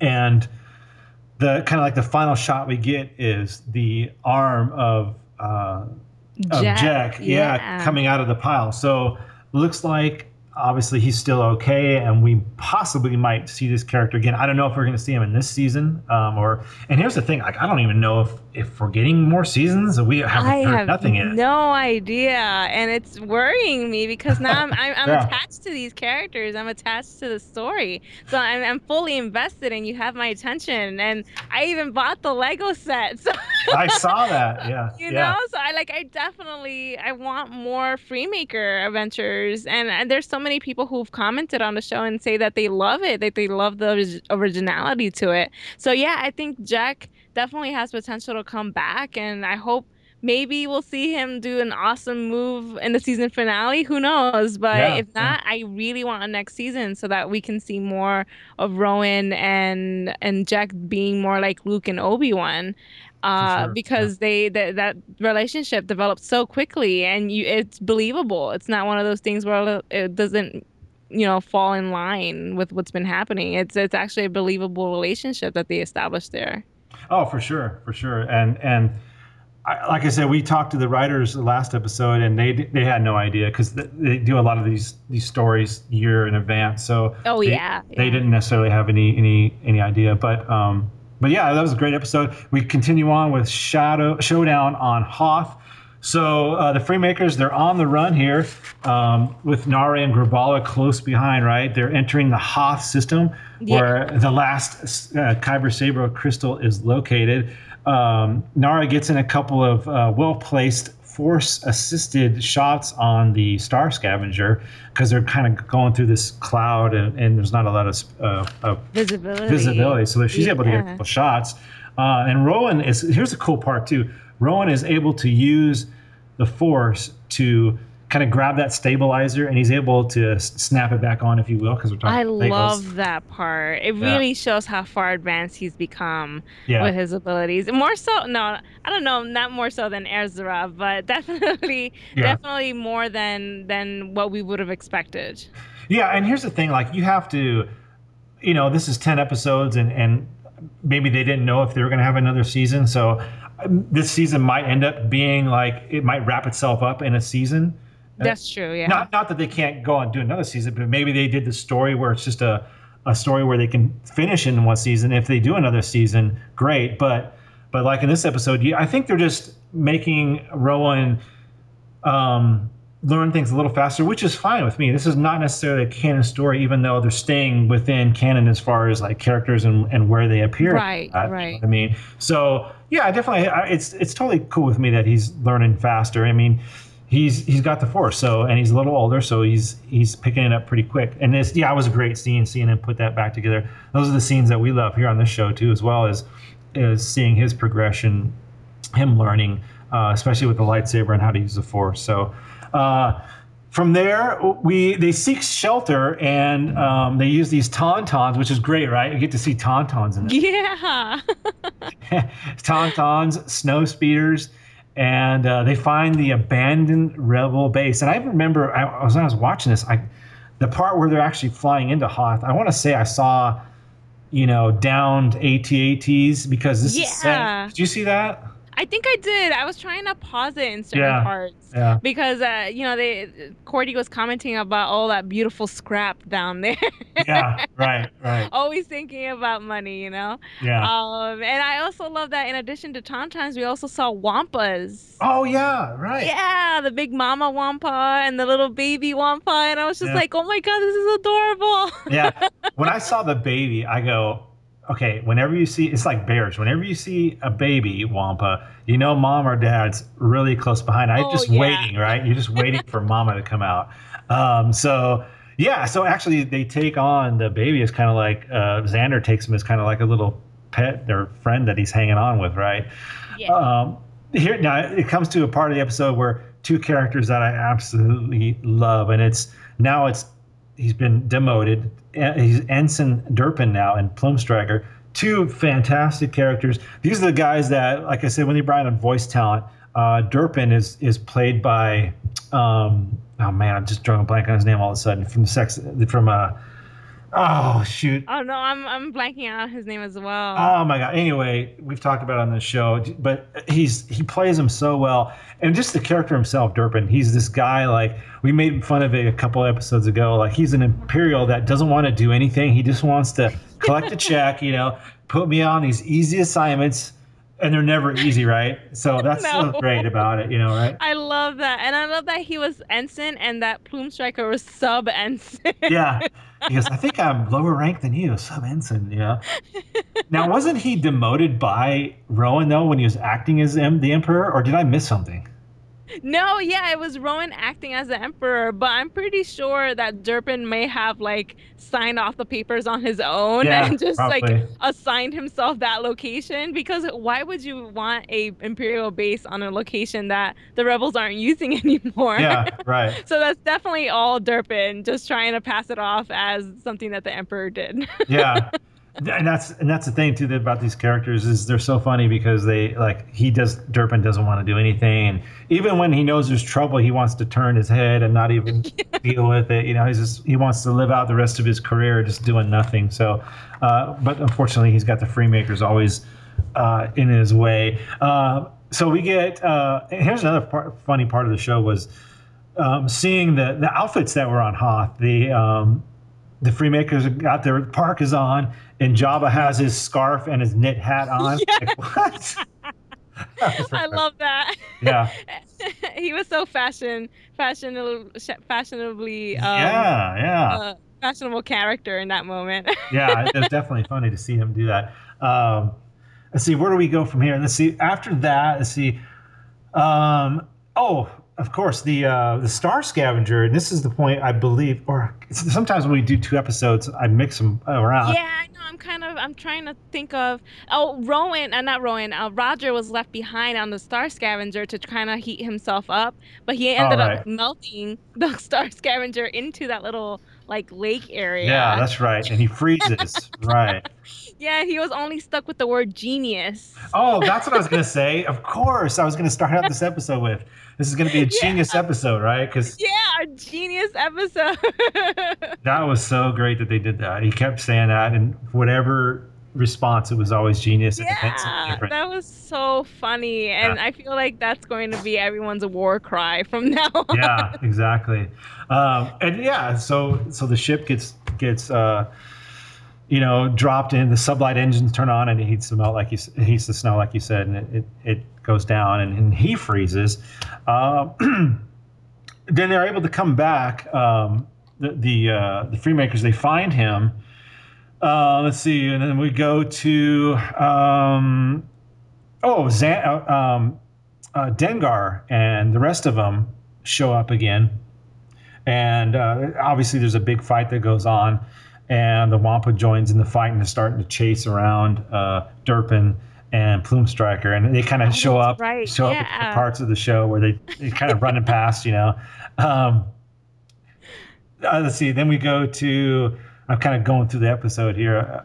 and the kind of like the final shot we get is the arm of uh, of Jek, yeah, coming out of the pile. So looks like obviously he's still okay, and we possibly might see this character again. I don't know if we're going to see him in this season, um, or. And here's the thing: like I don't even know if if we're getting more seasons. We haven't I heard have nothing yet. no idea, and it's worrying me because now I'm I'm, I'm Yeah. attached to these characters. I'm attached to the story, so I'm, I'm fully invested, and you have my attention. And I even bought the Lego set, so I saw that. Yeah. you yeah. know. So I like I definitely I want more Freemaker adventures, and, and there's so many people who've commented on the show and say that they love it, that they love the originality to it. So yeah, I think Jek definitely has potential to come back, and I hope maybe we'll see him do an awesome move in the season finale. Who knows? But Yeah, if yeah. not, I really want a next season so that we can see more of Rowan and and Jek being more like Luke and Obi Wan. Uh, sure, because they that that relationship developed so quickly and you it's believable. It's not one of those things where it doesn't you know fall in line with what's been happening. It's it's actually a believable relationship that they established there. Oh, for sure, for sure. And and I, like I said, we talked to the writers last episode, and they they had no idea because they do a lot of these these stories year in advance. So Oh they, yeah. they didn't necessarily have any any any idea. But um, but yeah, that was a great episode. We continue on with Shadow Showdown on Hoth. So uh, the Freemakers, they're on the run here um, with Naare and Graballa close behind. Right, they're entering the Hoth system Yeah. where the last uh, Kyber Saber crystal is located. Um, Naare gets in a couple of uh, well placed force assisted shots on the Star Scavenger because they're kind of going through this cloud and, and there's not a lot of uh, of visibility. visibility. So she's able to get a Yeah. couple shots. Uh, and Rowan is here's the cool part too. Rowan is able to use the force to kind of grab that stabilizer, and he's able to snap it back on, if you will, because we're talking. I love that part. It Yeah. really shows how far advanced he's become Yeah. with his abilities. More so, no, I don't know, not more so than Ezra, but definitely, Yeah. definitely more than than what we would have expected. Yeah, and here's the thing: like you have to, you know, this is ten episodes, and and maybe they didn't know if they were going to have another season. So um, this season might end up being like it might wrap itself up in a season. That's true. Yeah. Not not that they can't go on and do another season, but maybe they did the story where it's just a a story where they can finish in one season. If they do another season, great. But but like in this episode, yeah, I think they're just making Rowan um, learn things a little faster, which is fine with me. This is not necessarily a canon story, even though they're staying within canon as far as like characters and, and where they appear. Right, at, you know right. I mean, so yeah, I definitely, I, it's it's totally cool with me that he's learning faster. I mean, he's he's got the force, so and he's a little older, so he's he's picking it up pretty quick. And this, yeah, it was a great scene seeing him put that back together. Those are the scenes that we love here on this show too, as well as is seeing his progression, him learning, uh, especially with the lightsaber and how to use the force. So. Uh, from there, we they seek shelter and um, they use these tauntauns, which is great, right? You get to see tauntauns in it. Yeah. tauntauns, snow speeders, and uh, they find the abandoned rebel base. And I remember I, I was when I was watching this, I the part where they're actually flying into Hoth. I want to say I saw, you know, downed AT-ATs because this is. Yeah. Did you see that? I think I did. I was trying to pause it in certain Yeah. parts. Yeah. Because uh, you know, they Kordi was commenting about all that beautiful scrap down there. Yeah. right. Right. Always thinking about money, you know. Yeah. Um, and I also love that in addition to tauntauns, we also saw wampas. oh yeah. Right. Yeah, the big mama wampa and the little baby wampa, and I was just Yeah. like, oh my god, this is adorable. yeah. When I saw the baby, I go, okay, whenever you see, it's like bears. Whenever you see a baby wampa, you know mom or dad's really close behind. I'm Oh, just yeah. waiting, right? You're just waiting for mama to come out. Um, so, yeah, so actually they take on the baby as kind of like uh, Zander takes him as kind of like a little pet or friend that he's hanging on with, right? Yeah. Um, here now it comes to a part of the episode where two characters that I absolutely love, and it's now it's he's been demoted. He's Ensign Durpin now and Plumstriker. Two fantastic characters. These are the guys that, like I said, when they brought in voice talent, uh, Durpin is is played by. Um, oh man, I'm just drawing a blank on his name all of a sudden from sex from uh, Oh shoot. Oh no, I'm I'm blanking out his name as well. Oh my god. Anyway, we've talked about it on this show, but he's he plays him so well, and just the character himself, Durpin. He's this guy like we made fun of it a couple episodes ago. Like he's an imperial that doesn't want to do anything. He just wants to collect a check. You know, put me on these easy assignments. And they're never easy, right? So that's No. so great about it, you know, right? I love that, and I love that he was ensign and that Plume Striker was sub ensign. yeah. He goes, I think I'm lower ranked than you, sub ensign, you know. now, wasn't he demoted by Rowan though when he was acting as em- the emperor, or did I miss something? No, yeah, it was Rowan acting as the Emperor, but I'm pretty sure that Durpin may have like signed off the papers on his own Yeah, and just probably. like assigned himself that location because why would you want a Imperial base on a location that the rebels aren't using anymore? Yeah, right. so that's definitely all Durpin just trying to pass it off as something that the Emperor did. Yeah. And that's and that's the thing too about these characters is they're so funny because they like he does Durpin doesn't want to do anything and even when he knows there's trouble he wants to turn his head and not even deal with it you know he's just he wants to live out the rest of his career just doing nothing so uh, but unfortunately he's got the freemakers always uh, in his way. Uh, so we get uh, here's another part, funny part of the show was um, seeing the the outfits that were on Hoth the um, the Freemakers got their park is on, and Jabba has his scarf and his knit hat on. Like, what? I love that. Yeah. he was so fashion, fashionable, fashionably, um, yeah, yeah, uh, fashionable character in that moment. yeah. It was definitely funny to see him do that. Um, let's see, where do we go from here? Let's see. After that, let's see. Um, oh, of course, the uh, the Star Scavenger, and this is the point I believe, or sometimes when we do two episodes, I mix them around. yeah, I know. I'm kind of. I'm trying to think of. Oh, Rowan. Uh, not Rowan. Uh, Roger was left behind on the Star Scavenger to kind of heat himself up, but he ended right. up melting the Star Scavenger into that little like lake area. Yeah, that's right. And he freezes. right. Yeah, he was only stuck with the word genius. Oh, that's what I was going to say. Of course, I was going to start out this episode with. This is going to be a genius episode, right? Because Yeah, a genius episode. that was so great that they did that. He kept saying that, and whatever response, it was always genius. Yeah, that was so funny, and I feel like that's going to be everyone's war cry from now on. yeah, exactly. Um, and yeah, so so the ship gets gets uh, you know dropped in. The sublight engines turn on, and it heats the melt like you heats the snow like you said, and it it, it goes down, and, and he freezes. Uh, then they're able to come back. Um, the the uh, the Freemakers they find him. Uh, let's see, and then we go to um, oh Zan, uh, um, uh, Dengar and the rest of them show up again, and uh, obviously there's a big fight that goes on, and the Wampa joins in the fight and is starting to chase around uh, Durpin and Plume Striker, and they kind of Oh, show up right, show up at yeah. parts of the show where they they kind of running past, you know. Um, uh, let's see. Then we go to. I'm kind of going through the episode here. Uh,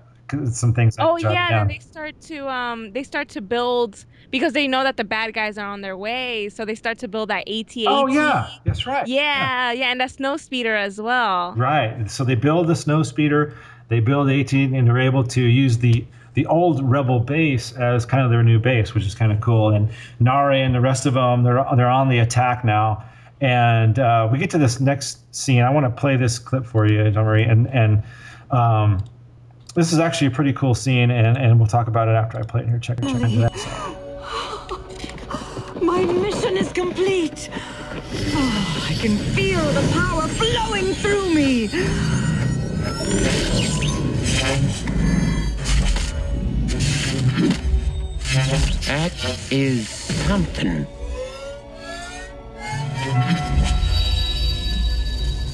some things. I Oh yeah, down. and they start to um they start to build because they know that the bad guys are on their way, so they start to build that AT-AT. Oh yeah, that's right. Yeah, yeah, and that snow speeder as well. Right. So they build the snow speeder, they build AT-AT, and they're able to use the the old rebel base as kind of their new base, which is kind of cool. And Naare and the rest of them, they're they're on the attack now. And uh, we get to this next scene. I want to play this clip for you, Johnamarie, and and um, this is actually a pretty cool scene, and, and we'll talk about it after I play it here. Check it, check it out. My mission is complete. Oh, I can feel the power flowing through me. That is something.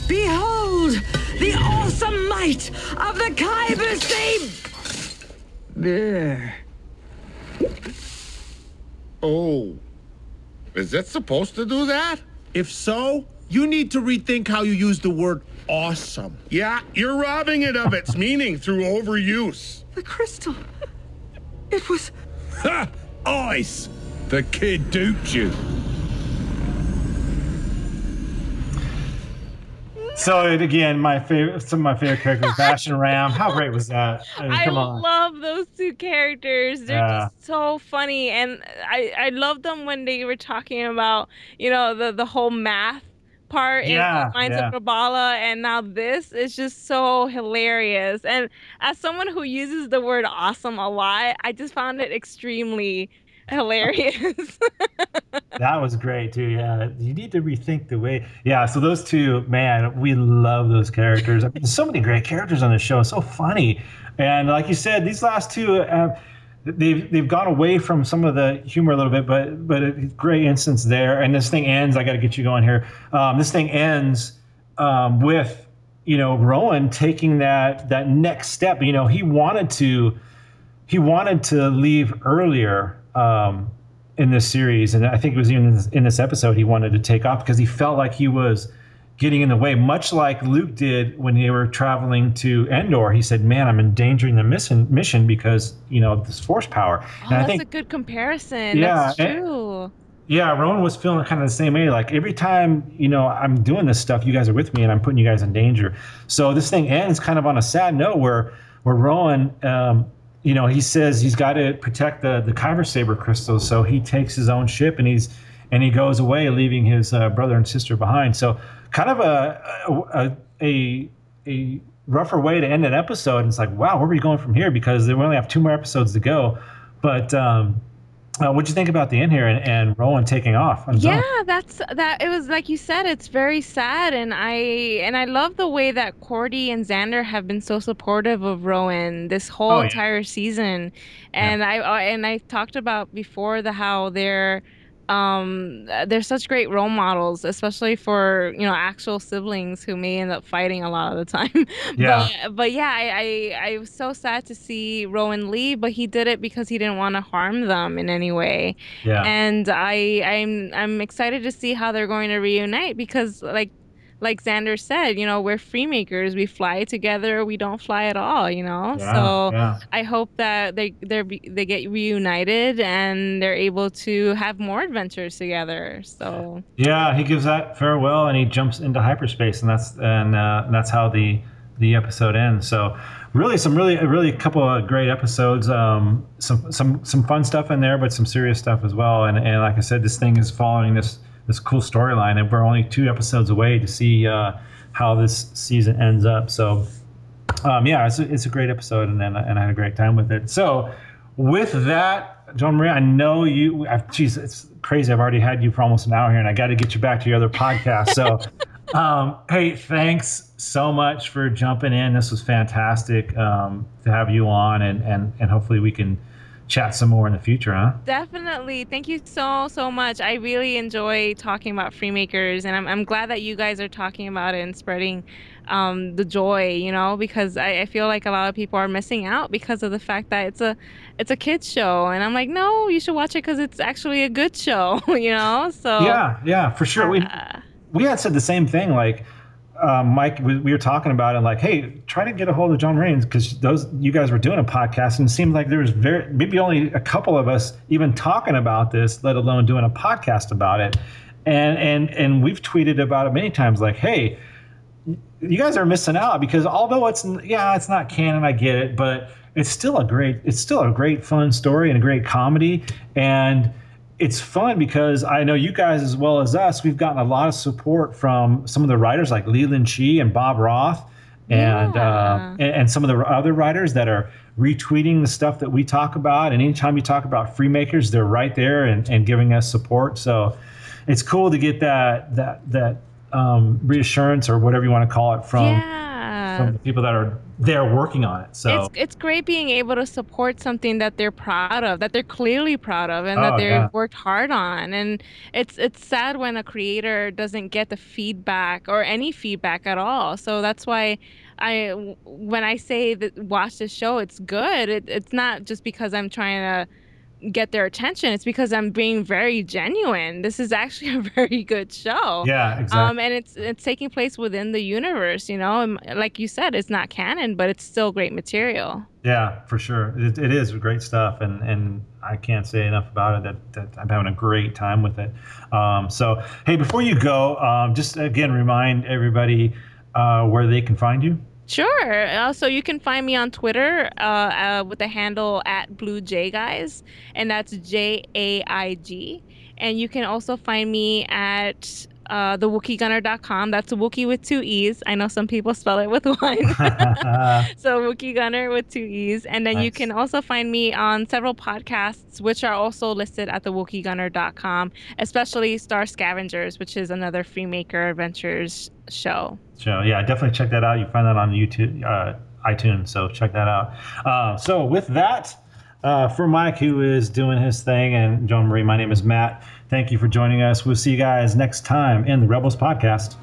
Behold the awesome might of the Kyber Save. There. Oh. Is it supposed to do that? If so, you need to rethink how you use the word awesome. Yeah, you're robbing it of its meaning through overuse. The crystal. It was. Ha! Ice! The kid duped you. so and again, my favorite, some of my favorite characters, Bash and Ram. How great was that? I mean, I come on. love those two characters. They're Yeah. just so funny, and I I love them when they were talking about you know the the whole math part Yeah, in Minds yeah. of Graballa, and now this is just so hilarious. And as someone who uses the word awesome a lot, I just found it extremely hilarious. That was great too. Yeah, you need to rethink the way. Yeah, so those two, man, we love those characters. I mean, so many great characters on the show. So funny, and like you said, these last two, uh, they've they've gone away from some of the humor a little bit, but but a great instance there. And this thing ends. I got to get you going here. Um, this thing ends um, with you know Rowan taking that that next step. You know, he wanted to he wanted to leave earlier um, in this series, and I think it was even in this, in this episode he wanted to take off because he felt like he was getting in the way, much like Luke did when they were traveling to Endor. He said, "Man, I'm endangering the mission mission because you know this force power." Oh, and I that's think a good comparison. Yeah, that's and- true. yeah, Rowan was feeling kind of the same way. Like every time, you know, I'm doing this stuff, you guys are with me, and I'm putting you guys in danger. So this thing ends kind of on a sad note, where where Rowan, um, you know, he says he's got to protect the the Kyber saber crystals, so he takes his own ship and he's and he goes away, leaving his uh, brother and sister behind. So kind of a a a, a rougher way to end an episode. And it's like, wow, where are we going from here? Because we only have two more episodes to go. But um, uh, what'd you think about the end here and, and Rowan taking off? Yeah, that's that. It was like you said, it's very sad, and I and I love the way that Kordi and Zander have been so supportive of Rowan this whole Oh, yeah. entire season, and I I and I talked about before the how they're um they're such great role models especially for you know actual siblings who may end up fighting a lot of the time Yeah. but, but yeah I, I i was so sad to see rowan leave but he did it because he didn't want to harm them in any way Yeah. and I I'm I'm excited to see how they're going to reunite because like like Zander said, you know, we're free makers. We fly together. We don't fly at all, you know. Yeah, so yeah. I hope that they they they get reunited and they're able to have more adventures together. So Yeah, he gives that farewell and he jumps into hyperspace, and that's and uh, that's how the the episode ends. So really, some really really a couple of great episodes. Um, some some some fun stuff in there, but some serious stuff as well. And and like I said, this thing is following this this cool storyline, and we're only two episodes away to see uh, how this season ends up. So um, yeah, it's a, it's a great episode, and and I had a great time with it. So with that, Johnamarie, I know you. I've, geez, it's crazy. I've already had you for almost an hour here, and I got to get you back to your other podcast. So, um, hey, thanks so much for jumping in. This was fantastic um, to have you on, and and and hopefully we can chat some more in the future, huh? definitely, thank you so so much. I really enjoy talking about freemakers, and I'm I'm glad that you guys are talking about it and spreading um, the joy. You know, because I, I feel like a lot of people are missing out because of the fact that it's a it's a kids show, and I'm like, no, you should watch it because it's actually a good show. You know, so Yeah, yeah, for sure. We uh, we had said the same thing. Like um, Mike, we, we were talking about it. Like, hey, try to get a hold of John Raines because those you guys were doing a podcast, and it seemed like there was very maybe only a couple of us even talking about this, let alone doing a podcast about it. And and and we've tweeted about it many times. Like, hey, you guys are missing out because although it's yeah it's not canon i get it but it's still a great it's still a great fun story and a great comedy and it's fun because i know you guys as well as us we've gotten a lot of support from some of the writers like leland Chee and bob roth and uh, and, and some of the other writers that are retweeting the stuff that we talk about. And anytime you talk about free makers they're right there and, and giving us support. So it's cool to get that that that um, reassurance or whatever you want to call it from yeah. from the people that are there working on it. So it's it's great being able to support something that they're proud of, that they're clearly proud of, and Oh, that they've yeah. worked hard on. And it's it's sad when a creator doesn't get the feedback or any feedback at all. So that's why I when I say that watch this show, it's good. It, it's not just because I'm trying to get their attention. It's because I'm being very genuine. This is actually a very good show. Yeah, exactly. Um, and it's it's taking place within the universe. You know, and like you said, it's not canon, but it's still great material. yeah, for sure, it, it is great stuff, and and I can't say enough about it. That, that I'm having a great time with it. Um, so hey, before you go, um, just again remind everybody. uh, where they can find you? Sure. Uh, so you can find me on Twitter uh, uh, with the handle at Blue J Guys, and that's J A I G. And you can also find me at uh, thewookiegunner.com. That's Wookie with two E's. I know some people spell it with one. so Wookie Gunner with two E's. And then nice. you can also find me on several podcasts, which are also listed at thewookiegunner.com, especially Star Scavengers, which is another Freemaker Adventures show. Show, yeah, definitely check that out. You find that on YouTube, uh, iTunes, so check that out. Uh, so with that, uh, for Mike, who is doing his thing, and Johnamarie, my name is Matt. Thank you for joining us. We'll see you guys next time in the Rebels Podcast.